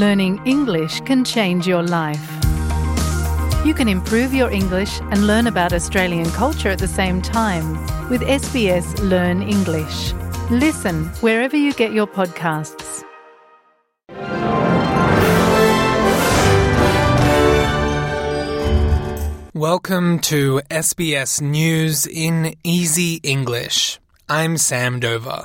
learning English can change your life. You can improve your English and learn about Australian culture at the same time with SBS Learn English. Listen wherever you get your podcasts. Welcome to SBS News in Easy English. I'm Sam Dover.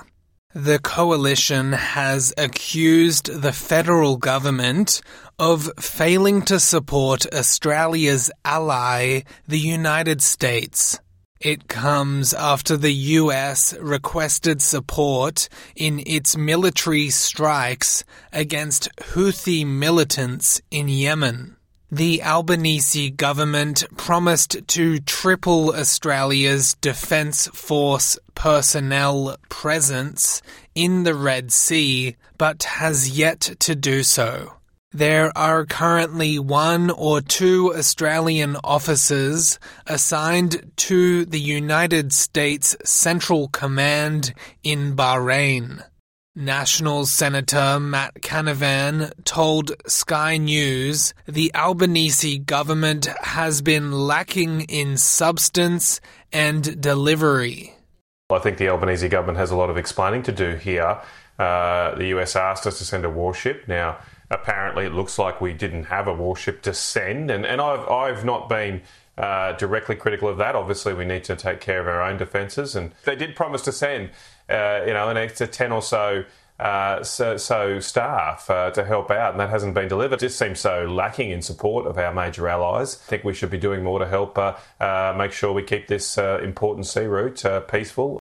The coalition has accused the federal government of failing to support Australia's ally, the United States. It comes after the US requested support in its military strikes against Houthi militants in Yemen. The Albanese government promised to triple Australia's Defence Force personnel presence in the Red Sea, but has yet to do so. There are currently one or two Australian officers assigned to the United States Central Command in Bahrain. National Senator Matt Canavan told Sky News the Albanese government has been lacking in substance and delivery. I think the Albanese government has a lot of explaining to do here. Uh, the US asked us to send a warship. Now, apparently, it looks like we didn't have a warship to send, and, and I've, I've not been uh, directly critical of that. Obviously, we need to take care of our own defences, and they did promise to send, uh, you know, an extra ten or so. Uh, so, so, staff uh, to help out, and that hasn't been delivered. It just seems so lacking in support of our major allies. I think we should be doing more to help uh, uh make sure we keep this important sea route peaceful.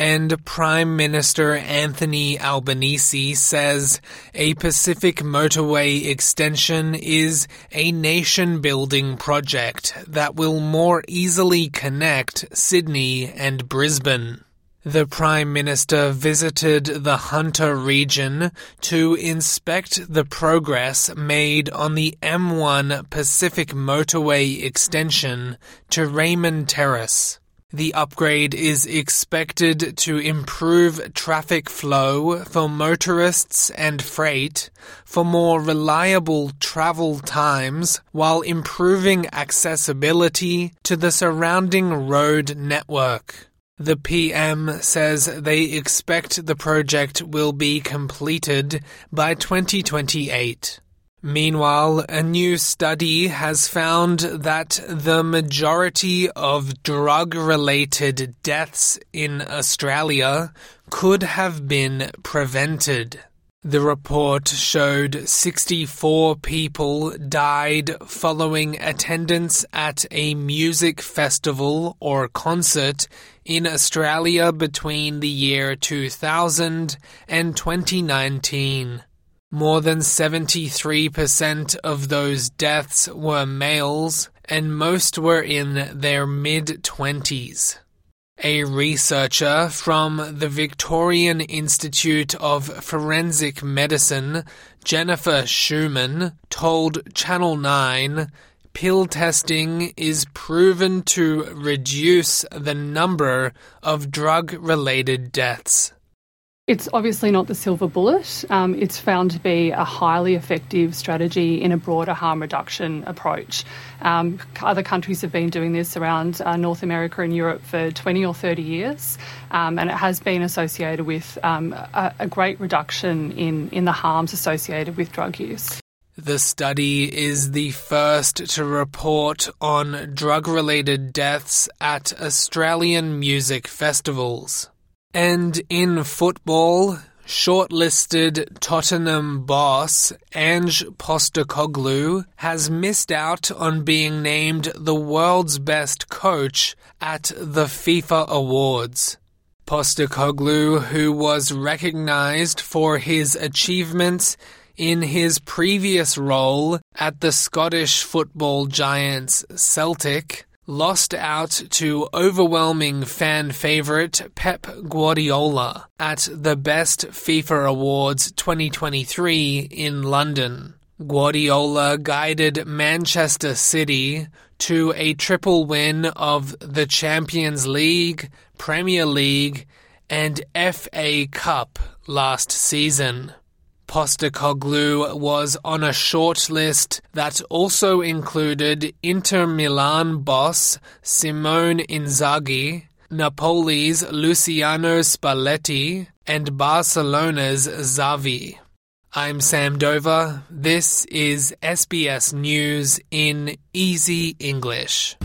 And Prime Minister Anthony Albanese says a Pacific motorway extension is a nation building project that will more easily connect Sydney and Brisbane. The Prime Minister visited the Hunter region to inspect the progress made on the M1 Pacific Motorway extension to Raymond Terrace. The upgrade is expected to improve traffic flow for motorists and freight for more reliable travel times while improving accessibility to the surrounding road network. The PM says they expect the project will be completed by 2028. Meanwhile, a new study has found that the majority of drug related deaths in Australia could have been prevented. The report showed 64 people died following attendance at a music festival or concert in Australia between the year 2000 and 2019. More than 73% of those deaths were males, and most were in their mid 20s. A researcher from the Victorian Institute of Forensic Medicine, Jennifer Schumann, told Channel 9 pill testing is proven to reduce the number of drug related deaths. It's obviously not the silver bullet. Um, it's found to be a highly effective strategy in a broader harm reduction approach. Um, other countries have been doing this around uh, North America and Europe for 20 or 30 years, um, and it has been associated with um, a, a great reduction in, in the harms associated with drug use. The study is the first to report on drug related deaths at Australian music festivals. And in football, shortlisted Tottenham boss Ange Postecoglou has missed out on being named the world's best coach at the FIFA Awards. Postecoglou, who was recognized for his achievements in his previous role at the Scottish football giants Celtic, lost out to overwhelming fan favorite Pep Guardiola at the Best FIFA Awards 2023 in London. Guardiola guided Manchester City to a triple win of the Champions League, Premier League, and FA Cup last season. Postecoglou was on a shortlist that also included Inter Milan boss Simone Inzaghi, Napoli's Luciano Spalletti, and Barcelona's Xavi. I'm Sam Dover. This is SBS News in Easy English.